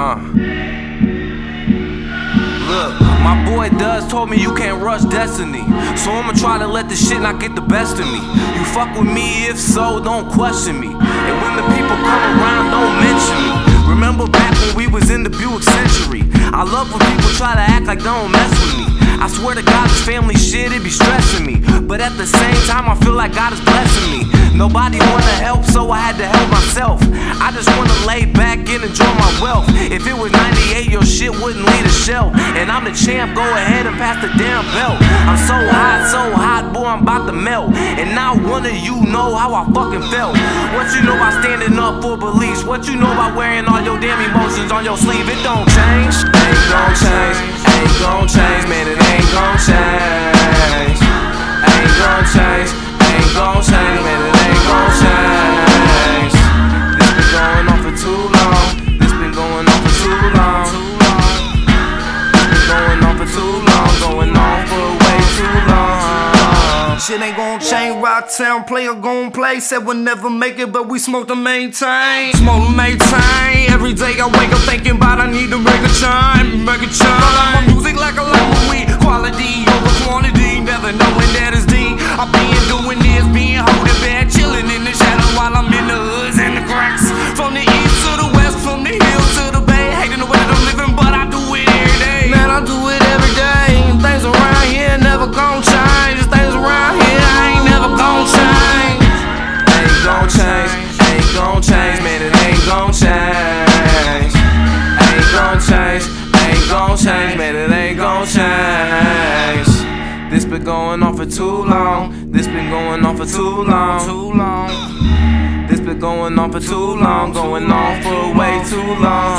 Uh. Look, my boy Does told me you can't rush destiny. So I'ma try to let this shit not get the best of me. You fuck with me, if so, don't question me. And when the people come around, don't mention me. Remember back when we was in the Buick Century. I love when people try to act like they don't mess with me. I swear to God, this family shit, it be stressing me. But at the same time, I feel like God is blessing me. Nobody wanna help, so I myself. I just wanna lay back and enjoy my wealth. If it was 98, your shit wouldn't leave a shelf. And I'm the champ, go ahead and pass the damn belt. I'm so hot, so hot, boy, I'm about to melt. And now one of you know how I fucking felt. What you know about standing up for beliefs? What you know about wearing all your damn emotions on your sleeve? It don't change, ain't gon' change, ain't gon' change, man, it ain't gon' change. Shit ain't gon' change, Rocktown player gon' play. Said we'll never make it, but we smoke to maintain. Smoke to maintain. Every day I wake up thinking about I need to make a chime, make a chime. I like my music like a lime of weed. Gon' change. This been going on for too long, this been going on for too long, too long. This been going on for too long, going on for way too long.